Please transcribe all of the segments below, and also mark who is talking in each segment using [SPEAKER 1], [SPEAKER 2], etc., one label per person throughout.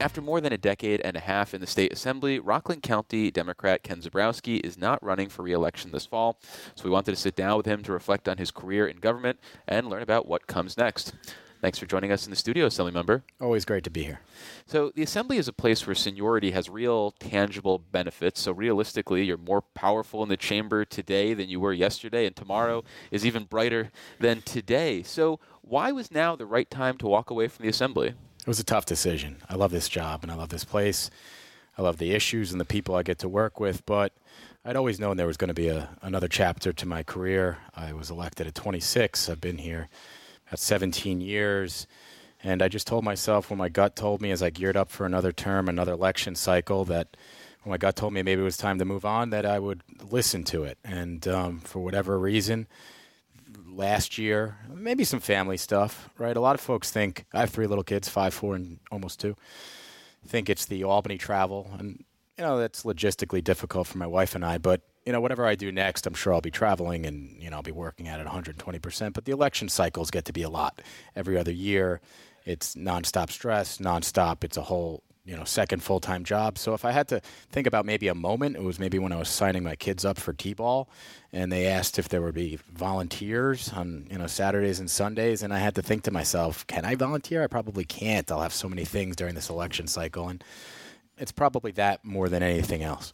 [SPEAKER 1] After more than a decade and a half in the state assembly, Rockland County Democrat Ken Zebrowski is not running for re-election this fall. So we wanted to sit down with him to reflect on his career in government and learn about what comes next. Thanks for joining us in the studio, Assembly Member.
[SPEAKER 2] Always great to be here.
[SPEAKER 1] So, the Assembly is a place where seniority has real, tangible benefits. So, realistically, you're more powerful in the chamber today than you were yesterday, and tomorrow is even brighter than today. So, why was now the right time to walk away from the Assembly?
[SPEAKER 2] It was a tough decision. I love this job and I love this place. I love the issues and the people I get to work with, but I'd always known there was going to be a, another chapter to my career. I was elected at 26. I've been here at 17 years. And I just told myself when my gut told me as I geared up for another term, another election cycle, that when my gut told me maybe it was time to move on, that I would listen to it. And um, for whatever reason, last year, maybe some family stuff, right? A lot of folks think I have three little kids, five, four, and almost two. Think it's the Albany travel, and you know that's logistically difficult for my wife and I. But you know, whatever I do next, I'm sure I'll be traveling and you know I'll be working at it 120 percent. But the election cycles get to be a lot every other year. It's nonstop stress, nonstop. It's a whole you know second full time job. So if I had to think about maybe a moment, it was maybe when I was signing my kids up for t-ball, and they asked if there would be volunteers on you know Saturdays and Sundays, and I had to think to myself, can I volunteer? I probably can't. I'll have so many things during this election cycle, and it's probably that more than anything else.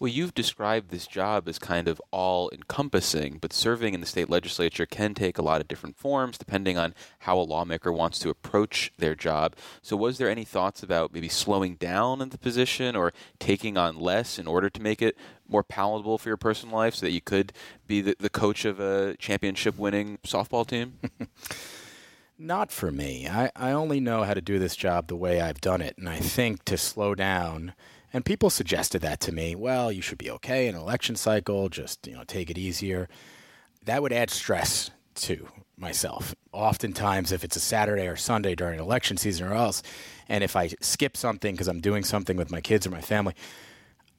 [SPEAKER 1] Well, you've described this job as kind of all encompassing, but serving in the state legislature can take a lot of different forms depending on how a lawmaker wants to approach their job. So, was there any thoughts about maybe slowing down in the position or taking on less in order to make it more palatable for your personal life so that you could be the, the coach of a championship winning softball team?
[SPEAKER 2] Not for me. I, I only know how to do this job the way I've done it. And I think to slow down and people suggested that to me. Well, you should be okay in an election cycle. Just you know, take it easier. That would add stress to myself. Oftentimes, if it's a Saturday or Sunday during election season or else, and if I skip something because I'm doing something with my kids or my family,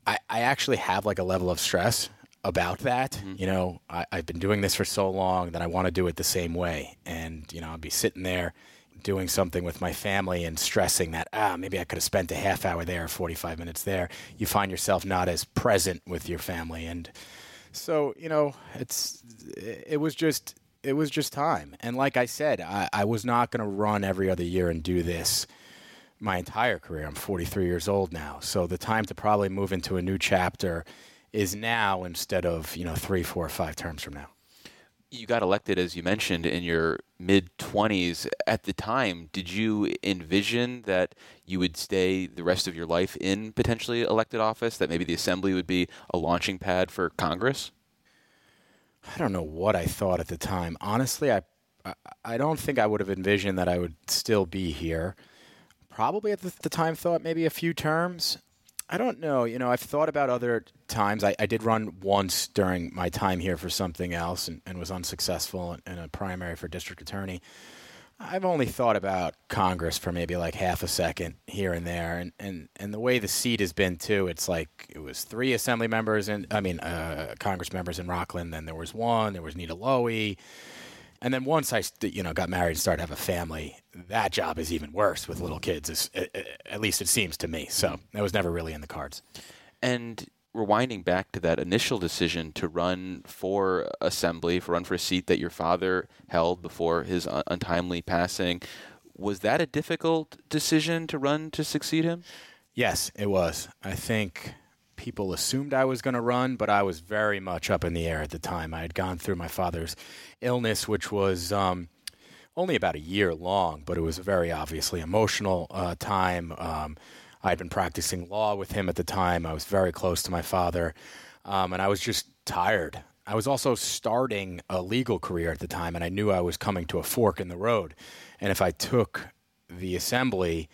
[SPEAKER 2] I, I actually have like a level of stress about that. Mm-hmm. You know, I, have been doing this for so long that I want to do it the same way. And, you know, I'll be sitting there doing something with my family and stressing that ah maybe I could have spent a half hour there, 45 minutes there, you find yourself not as present with your family and so, you know, it's it was just it was just time. And like I said, I, I was not going to run every other year and do this my entire career. I'm 43 years old now. So the time to probably move into a new chapter is now instead of, you know, three, four, five terms from now
[SPEAKER 1] you got elected, as you mentioned, in your mid 20s. At the time, did you envision that you would stay the rest of your life in potentially elected office, that maybe the assembly would be a launching pad for Congress?
[SPEAKER 2] I don't know what I thought at the time. Honestly, I, I don't think I would have envisioned that I would still be here. Probably at the time thought maybe a few terms. I don't know. You know, I've thought about other times. I, I did run once during my time here for something else and, and was unsuccessful in, in a primary for district attorney. I've only thought about Congress for maybe like half a second here and there, and, and, and the way the seat has been too, it's like it was three assembly members and I mean uh, Congress members in Rockland. Then there was one. There was Nita Lowey, and then once I, you know, got married and started to have a family, that job is even worse with little kids. at least it seems to me. So that was never really in the cards.
[SPEAKER 1] And rewinding back to that initial decision to run for assembly, for run for a seat that your father held before his untimely passing, was that a difficult decision to run to succeed him?
[SPEAKER 2] Yes, it was. I think people assumed I was going to run, but I was very much up in the air at the time. I had gone through my father's illness, which was um, only about a year long, but it was a very obviously emotional uh, time. Um, I had been practicing law with him at the time. I was very close to my father, um, and I was just tired. I was also starting a legal career at the time, and I knew I was coming to a fork in the road. And if I took the assembly,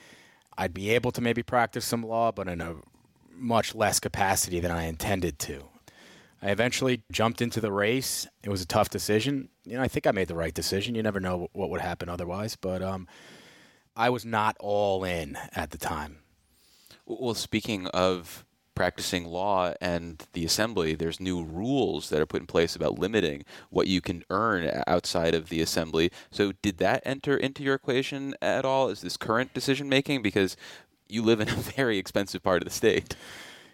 [SPEAKER 2] I'd be able to maybe practice some law, but in a much less capacity than I intended to. I eventually jumped into the race. It was a tough decision. You know, I think I made the right decision. You never know what would happen otherwise, but um, I was not all in at the time.
[SPEAKER 1] Well, speaking of practicing law and the assembly, there's new rules that are put in place about limiting what you can earn outside of the assembly. So, did that enter into your equation at all? Is this current decision making? Because you live in a very expensive part of the state.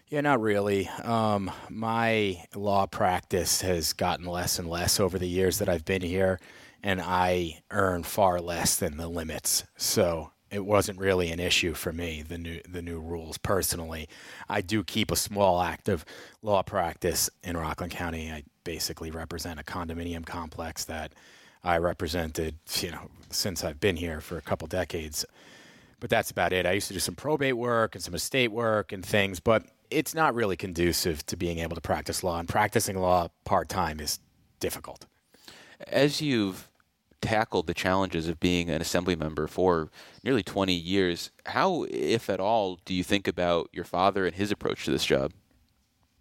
[SPEAKER 2] Yeah, not really. Um, my law practice has gotten less and less over the years that I've been here, and I earn far less than the limits. So it wasn't really an issue for me the new the new rules personally. I do keep a small active law practice in Rockland County. I basically represent a condominium complex that I represented, you know, since I've been here for a couple decades. But that's about it. I used to do some probate work and some estate work and things, but it's not really conducive to being able to practice law. And practicing law part time is difficult.
[SPEAKER 1] As you've tackled the challenges of being an assembly member for nearly 20 years, how, if at all, do you think about your father and his approach to this job?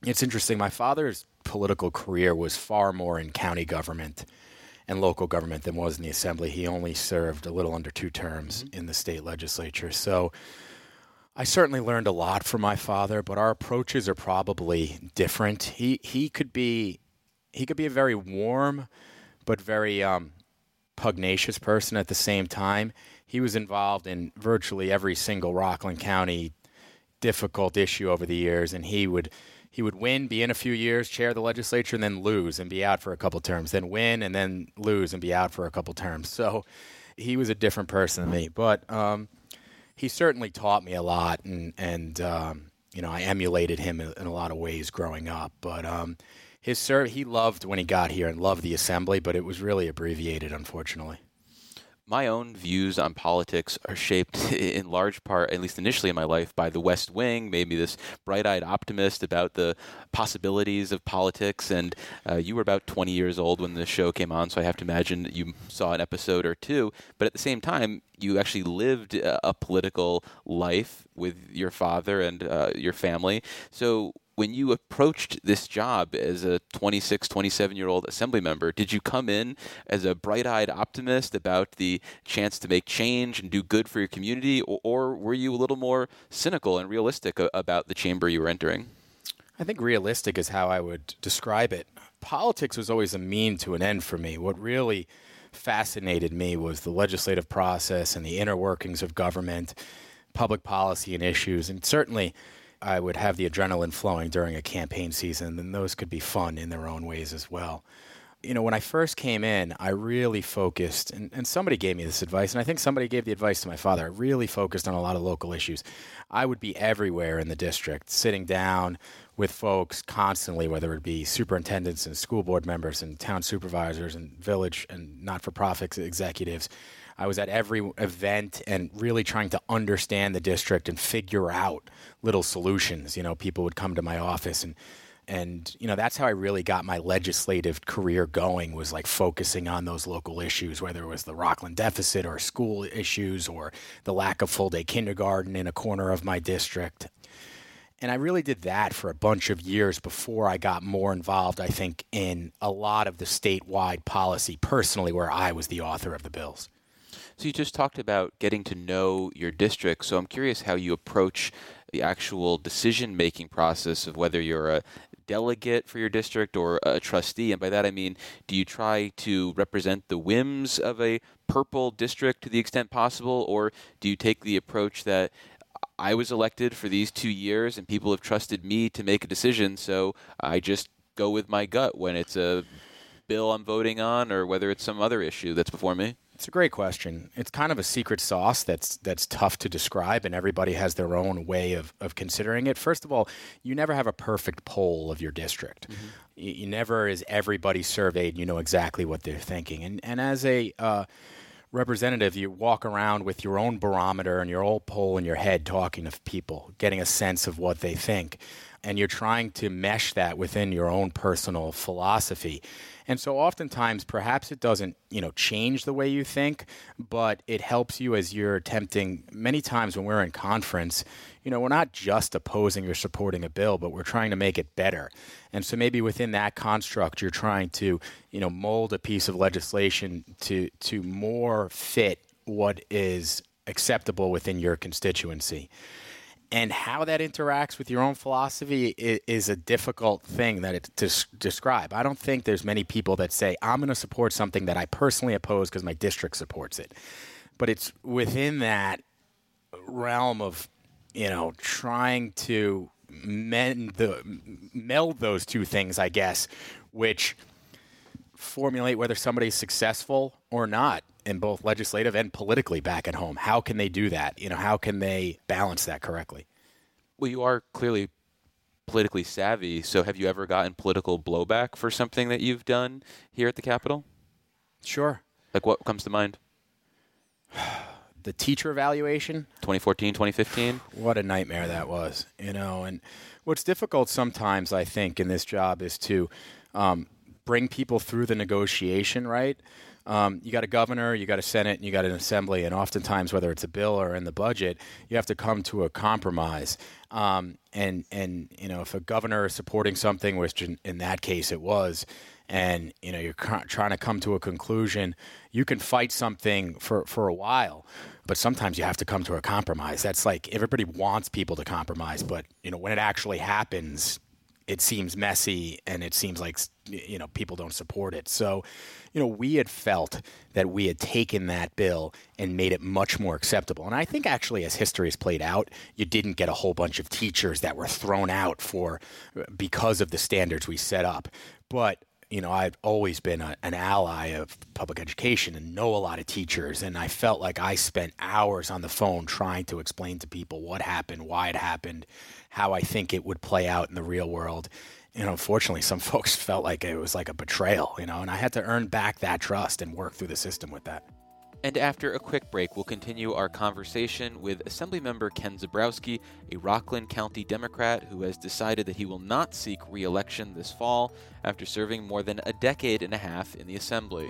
[SPEAKER 2] It's interesting. My father's political career was far more in county government and local government than was in the assembly. He only served a little under two terms mm-hmm. in the state legislature. So I certainly learned a lot from my father, but our approaches are probably different. He he could be he could be a very warm but very um, pugnacious person at the same time. He was involved in virtually every single Rockland County difficult issue over the years, and he would he would win, be in a few years, chair the legislature, and then lose and be out for a couple terms, then win and then lose and be out for a couple terms. So he was a different person than me, but um, he certainly taught me a lot, and and um, you know I emulated him in, in, a lot of ways growing up. But um, his sir, he loved when he got here and loved the assembly, but it was really abbreviated, unfortunately
[SPEAKER 1] my own views on politics are shaped in large part, at least initially in my life, by the West Wing, made me this bright eyed optimist about the possibilities of politics. And uh, you were about 20 years old when the show came on, so I have to imagine that you saw an episode or two. But at the same time, you actually lived a political life with your father and uh, your family. So when you approached this job as a 26, 27 year old assembly member, did you come in as a bright eyed optimist about the chance to make change and do good for your community, or, or, were you a little more cynical and realistic about the chamber you were entering?
[SPEAKER 2] I think realistic is how I would describe it. Politics was always a mean to an end for me. What really fascinated me was the legislative process and the inner workings of government, public policy and issues, and certainly I would have the adrenaline flowing during a campaign season, and those could be fun in their own ways as well. You know, when I first came in, I really focused, and, and somebody gave me this advice, and I think somebody gave the advice to my father. I really focused on a lot of local issues. I would be everywhere in the district, sitting down with folks constantly, whether it be superintendents and school board members and town supervisors and village and not for profit executives I was at every event and really trying to understand the district and figure out little solutions. You know, people would come to my office and and you know that's how I really got my legislative career going was like focusing on those local issues whether it was the Rockland deficit or school issues or the lack of full day kindergarten in a corner of my district. And I really did that for a bunch of years before I got more involved, I think, in a lot of the statewide policy personally, where I was the author of the bills.
[SPEAKER 1] So you just talked about getting to know your district. So I'm curious how you approach the actual decision making process of whether you're a delegate for your district or a trustee. And by that I mean, do you try to represent the whims of a purple district to the extent possible, or do you take the approach that I was elected for these two years and people have trusted me to make a decision, so I just go with my gut when it's a bill I'm voting on or whether it's some other issue that's before me?
[SPEAKER 2] It's a great question. It's kind of a secret sauce that's that's tough to describe, and everybody has their own way of, of considering it. First of all, you never have a perfect poll of your district. Mm-hmm. You, you, never is everybody surveyed. You know exactly what they're thinking, and and as a uh, representative, you walk around with your own barometer and your own poll in your head, talking to people, getting a sense of what they think, and you're trying to mesh that within your own personal philosophy. And so oftentimes perhaps it doesn't, you know, change the way you think, but it helps you as you're attempting many times when we're in conference, you know, we're not just opposing or supporting a bill, but we're trying to make it better. And so maybe within that construct you're trying to, you know, mold a piece of legislation to to more fit what is acceptable within your constituency and how that interacts with your own philosophy is, a difficult thing that it, to describe. I don't think there's many people that say I'm going to support something that I personally oppose because my district supports it. But it's within that realm of you know, trying to mend the meld those two things, I guess, which formulate whether somebody's successful or not in both legislative and politically back at home. How can they do that? You know, how can they balance that correctly?
[SPEAKER 1] Well, you are clearly politically savvy. So, have you ever gotten political blowback for something that you've done here at the Capitol?
[SPEAKER 2] Sure.
[SPEAKER 1] Like what comes to mind?
[SPEAKER 2] the teacher evaluation
[SPEAKER 1] 2014 2015
[SPEAKER 2] what a nightmare that was you know and what's difficult sometimes i think in this job is to um, bring people through the negotiation right um, you got a governor, you got a senate, and you got an assembly, and oftentimes, whether it's a bill or in the budget, you have to come to a compromise. Um, and and you know, if a governor is supporting something, which in, in that case it was, and you know you're trying to come to a conclusion, you can fight something for for a while, but sometimes you have to come to a compromise. That's like everybody wants people to compromise, but you know when it actually happens, it seems messy and it seems like you know people don't support it. So, you know, we had felt that we had taken that bill and made it much more acceptable. And I think actually as history has played out, you didn't get a whole bunch of teachers that were thrown out for uh, because of the standards we set up. But you know, I've always been a, an ally of public education and know a lot of teachers. And I felt like I spent hours on the phone trying to explain to people what happened, why it happened, how I think it would play out in the real world. And unfortunately, some folks felt like it was like a betrayal, you know, and I had to earn back that trust and work through the system with that.
[SPEAKER 1] And after a quick break, we'll continue our conversation with Assemblymember Ken Zebrowski, a Rockland County Democrat who has decided that he will not seek re election this fall after serving more than a decade and a half in the Assembly.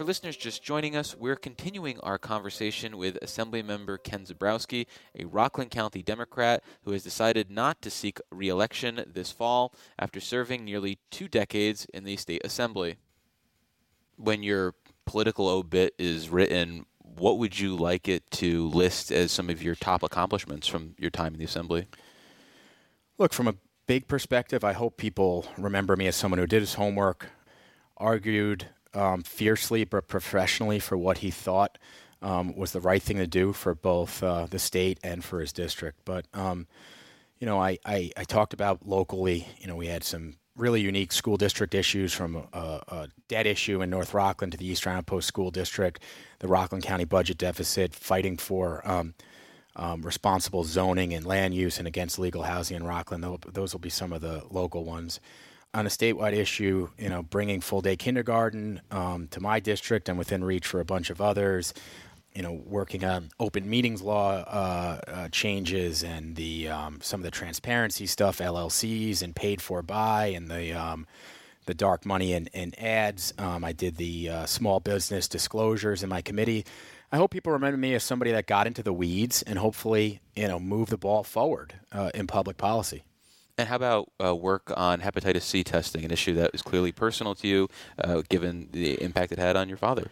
[SPEAKER 1] For listeners just joining us, we're continuing our conversation with Assemblymember Ken Zebrowski, a Rockland County Democrat who has decided not to seek re election this fall after serving nearly two decades in the state assembly. When your political obit is written, what would you like it to list as some of your top accomplishments from your time in the assembly?
[SPEAKER 2] Look, from a big perspective, I hope people remember me as someone who did his homework, argued um, fiercely but professionally for what he thought um, was the right thing to do for both uh, the state and for his district. But um, you know, I, I, I, talked about locally. You know, we had some really unique school district issues from a, a debt issue in North Rockland to the East Ramapo School District, the Rockland County budget deficit, fighting for um, um, responsible zoning and land use and against legal housing in Rockland. Those will be some of the local ones on a statewide issue, you know, bringing full day kindergarten um, to my district and within reach for a bunch of others. You know, working on open meetings law uh, uh, changes and the um, some of the transparency stuff, LLCs and paid for by, and the um, the dark money and, and ads. Um, I did the uh, small business disclosures in my committee. I hope people remember me as somebody that got into the weeds and hopefully, you know, move the ball forward uh, in public policy.
[SPEAKER 1] And how about uh, work on hepatitis C testing, an issue that is clearly personal to you, uh, given the impact it had on your father?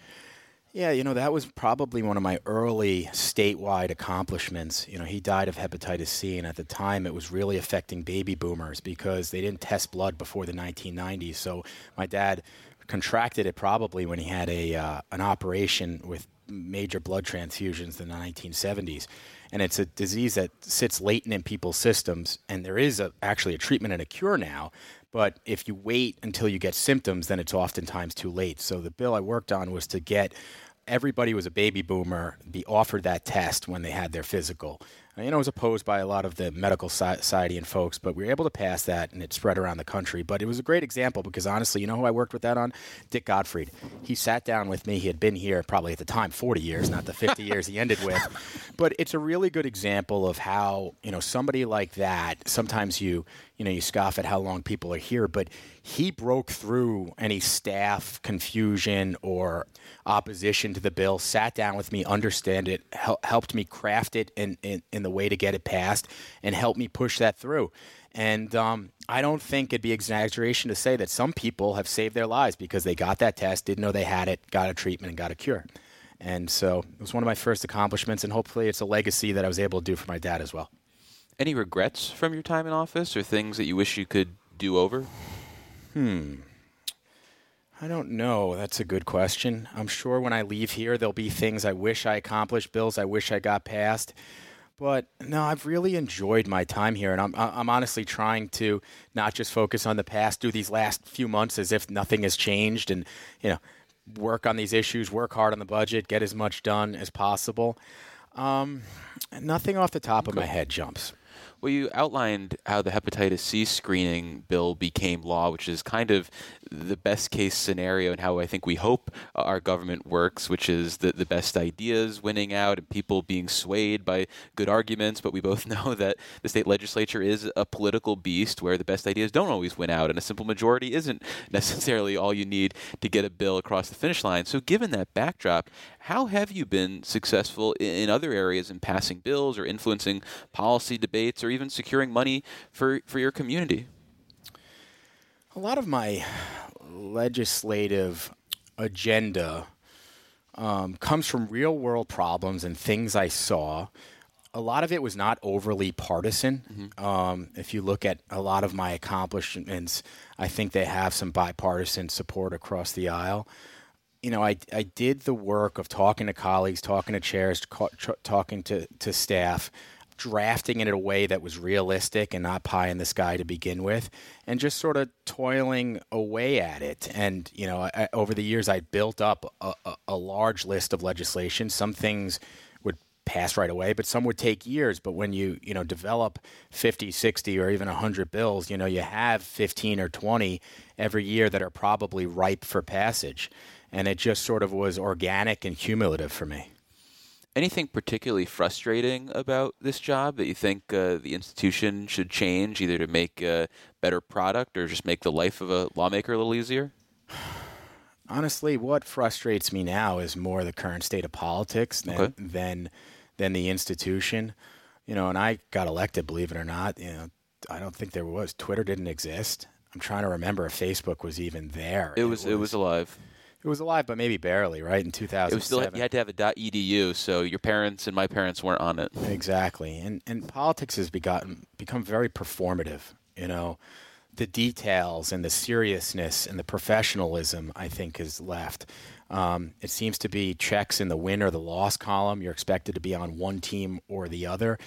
[SPEAKER 2] Yeah, you know, that was probably one of my early statewide accomplishments. You know, he died of hepatitis C, and at the time it was really affecting baby boomers because they didn't test blood before the 1990s. So my dad contracted it probably when he had a uh, an operation with major blood transfusions in the 1970s and it's a disease that sits latent in people's systems. And there is a, actually a treatment and a cure now, but if you wait until you get symptoms, then it's oftentimes too late. So the bill I worked on was to get everybody who was a baby boomer be offered that test when they had their physical. You know, it was opposed by a lot of the medical society and folks, but we were able to pass that, and it spread around the country. But it was a great example because honestly, you know who I worked with that on? Dick Gottfried. He sat down with me. He had been here probably at the time 40 years, not the 50 years he ended with. But it's a really good example of how you know somebody like that. Sometimes you you know you scoff at how long people are here, but he broke through any staff confusion or opposition to the bill, sat down with me, understand it, hel- helped me craft it in, in, in, the way to get it passed, and helped me push that through. And um, I don't think it'd be exaggeration to say that some people have saved their lives because they got that test, didn't know they had it, got a treatment, and got a cure. And so it was one of my first accomplishments, and hopefully it's a legacy that I was able to do for my dad as well.
[SPEAKER 1] Any regrets from your time in office or things that you wish you could do over?
[SPEAKER 2] Hmm. I don't know. That's a good question. I'm sure when I leave here, there'll be things I wish I accomplished, bills I wish I got passed. But no, I've really enjoyed my time here, and I'm I'm honestly trying to not just focus on the past, do these last few months as if nothing has changed, and you know, work on these issues, work hard on the budget, get as much done as possible. Um, nothing off the top okay. of my head jumps.
[SPEAKER 1] Well, you outlined how the hepatitis C screening bill became law, which is kind of the best case scenario and how I think we hope our government works, which is the, the best ideas winning out and people being swayed by good arguments. But we both know that the state legislature is a political beast where the best ideas don't always win out, and a simple majority isn't necessarily all you need to get a bill across the finish line. So, given that backdrop, how have you been successful in other areas in passing bills or influencing policy debates or even securing money for, for your community?
[SPEAKER 2] A lot of my legislative agenda um, comes from real world problems and things I saw. A lot of it was not overly partisan. Mm-hmm. Um, if you look at a lot of my accomplishments, I think they have some bipartisan support across the aisle. You know, I, I did the work of talking to colleagues, talking to chairs, talking to, to staff, drafting it in a way that was realistic and not pie in the sky to begin with, and just sort of toiling away at it. And you know, I, over the years, I built up a, a, a large list of legislation. Some things would pass right away, but some would take years. But when you you know develop 50, 60, or even 100 bills, you know you have 15 or 20 every year that are probably ripe for passage. And it just sort of was organic and cumulative for me
[SPEAKER 1] anything particularly frustrating about this job that you think uh, the institution should change, either to make a better product or just make the life of a lawmaker a little easier?
[SPEAKER 2] Honestly, what frustrates me now is more the current state of politics than okay. than than the institution. You know, and I got elected, believe it or not. You know, I don't think there was Twitter didn't exist. I'm trying to remember if Facebook was even there.
[SPEAKER 1] It was. It was, it was alive.
[SPEAKER 2] It was alive, but maybe barely, right? In 2007. It was still
[SPEAKER 1] you had to have a .edu, so your parents and my parents weren't on it.
[SPEAKER 2] Exactly, and and politics has begotten become very performative. You know, the details and the seriousness and the professionalism, I think, is left. Um, it seems to be checks in the win or the loss column. You're expected to be on one team or the other.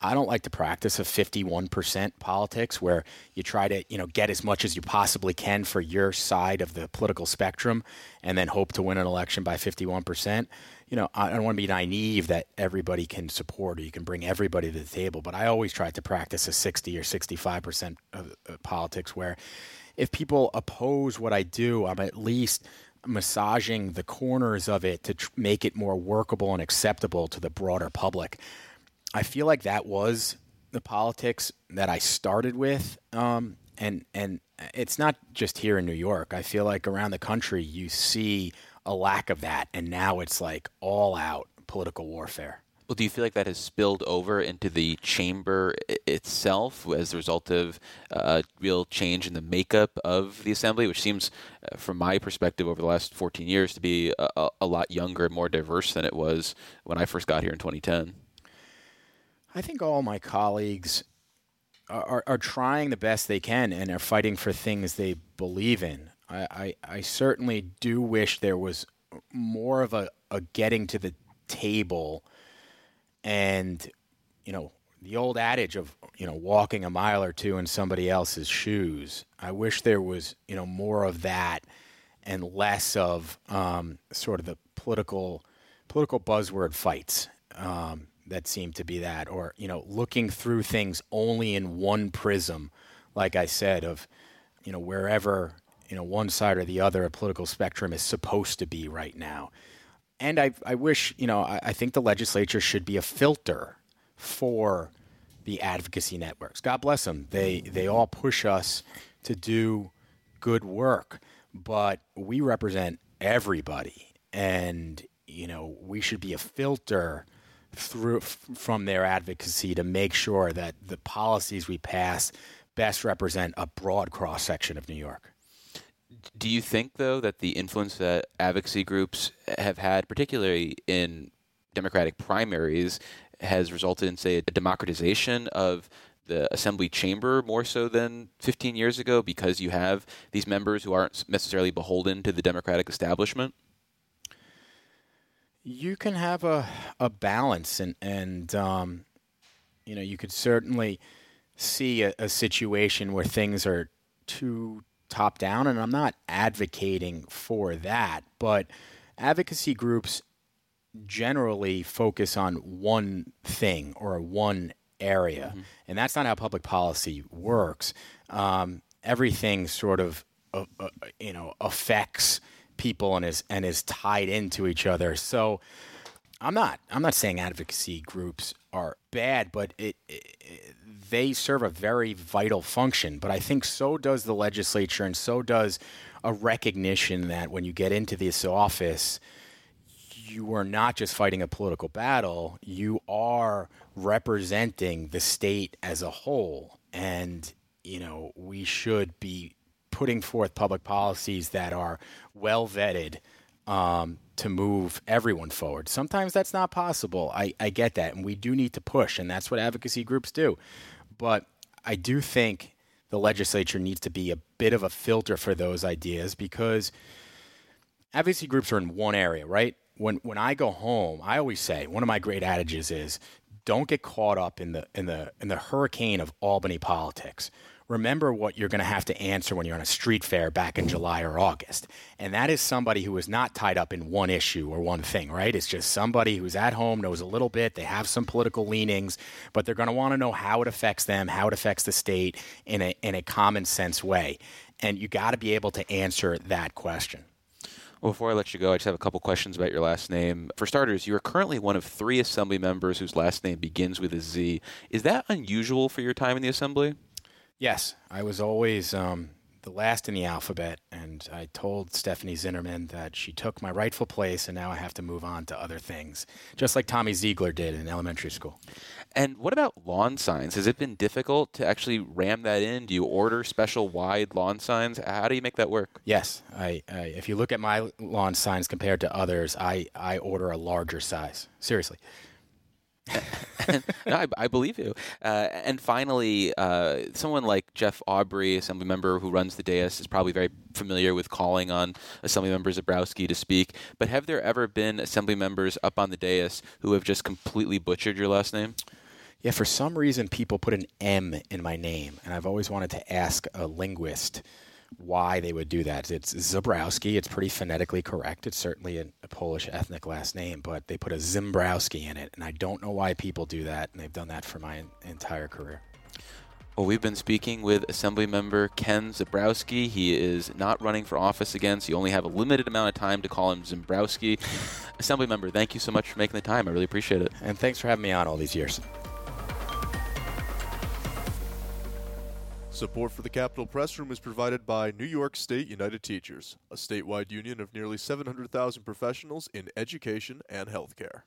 [SPEAKER 2] I don't like the practice of 51% politics where you try to, you know, get as much as you possibly can for your side of the political spectrum and then hope to win an election by 51%. You know, I don't want to be naive that everybody can support or you can bring everybody to the table, but I always try to practice a 60 or 65% of, politics where if people oppose what I do, I'm at least massaging the corners of it to tr- make it more workable and acceptable to the broader public. I feel like that was the politics that I started with, um, and and it's not just here in New York. I feel like around the country you see a lack of that, and now it's like all out political warfare.
[SPEAKER 1] Well, do you feel like that has spilled over into the chamber itself as a result of a uh, real change in the makeup of the assembly, which seems, uh, from my perspective, over the last 14 years to be a, a lot younger and more diverse than it was when I first got here in 2010?
[SPEAKER 2] I think all my colleagues are, are trying the best they can and are fighting for things they believe in. I, I, I certainly do wish there was more of a, a getting to the table and, you know, the old adage of, you know, walking a mile or two in somebody else's shoes. I wish there was, you know, more of that and less of um, sort of the political political buzzword fights. Um, that seem to be that, or you know, looking through things only in one prism, like I said, of you know wherever you know one side or the other a political spectrum is supposed to be right now. And I, I wish you know I, I think the legislature should be a filter for the advocacy networks. God bless them. They they all push us to do good work, but we represent everybody, and you know we should be a filter through from their advocacy to make sure that the policies we pass best represent a broad cross section of New York.
[SPEAKER 1] Do you think, though, that the influence that advocacy groups have had, particularly in Democratic primaries, has resulted in, say, a democratization of the assembly chamber more so than 15 years ago because you have these members who aren't necessarily beholden to the Democratic establishment?
[SPEAKER 2] You can have a, a balance, and, and um, you know, you could certainly see a, a situation where things are too top down, and I'm not advocating for that, but advocacy groups generally focus on one thing or one area, mm-hmm. and that's not how public policy works. Um, everything sort of uh, uh, you know affects people and is and is tied into each other. So I'm not I'm not saying advocacy groups are bad, but it, it, they serve a very vital function. But I think so does the legislature, and so does a recognition that when you get into this office, you are not just fighting a political battle, you are representing the state as a whole. And, you know, we should be putting forth public policies that are well vetted um, to move everyone forward. Sometimes that's not possible. I, I get that. And we do need to push, and that's what advocacy groups do. But I do think the legislature needs to be a bit of a filter for those ideas because advocacy groups are in one area, right? when when I go home, I always say one of my great adages is don't get caught up in the in the in the hurricane of Albany politics. Remember what you're going to have to answer when you're on a street fair back in July or August. And that is somebody who is not tied up in one issue or one thing, right? It's just somebody who's at home, knows a little bit, they have some political leanings, but they're going to want to know how it affects them, how it affects the state in a in a common sense way. And you got to be able to answer that question.
[SPEAKER 1] Well, before I let you go, I just have a couple questions about your last name. For starters, you are currently one of three assembly members whose last name begins with a Z. Is that unusual for your time in the assembly?
[SPEAKER 2] Yes, I was always um, the last in the alphabet, and I told Stefani Zinerman that she took my rightful place, and now I have to move on to other things, just like Tommy Ziegler did in elementary school.
[SPEAKER 1] And what about lawn signs? Has it been difficult to actually ram that in? Do you order special wide lawn signs? How do you make that work?
[SPEAKER 2] Yes, I, I if you look at my lawn signs compared to others, I, I order a larger size. Seriously.
[SPEAKER 1] no, I, I, believe you. Uh, and finally, uh, someone like Jeff Aubry, assembly member who runs the dais, is probably very familiar with calling on assembly member Zebrowski to speak. But have there ever been assembly members up on the dais who have just completely butchered your last name?
[SPEAKER 2] Yeah, for some reason, people put an M in my name, and I've always wanted to ask a linguist why they would do that. It's Zebrowski. It's pretty phonetically correct. It's certainly a, a, Polish ethnic last name, but they put a Zimbrowski in it, and I don't know why people do that, and they've done that for my entire career.
[SPEAKER 1] Well, we've been speaking with Assemblymember Ken Zebrowski. He is not running for office again, so you only have a limited amount of time to call him Zimbrowski. Assemblymember, thank you so much for making the time. I really appreciate it.
[SPEAKER 2] And thanks for having me on all these years.
[SPEAKER 3] Support for the Capitol Press Room is provided by New York State United Teachers, a statewide union of nearly 700,000 professionals in education and healthcare.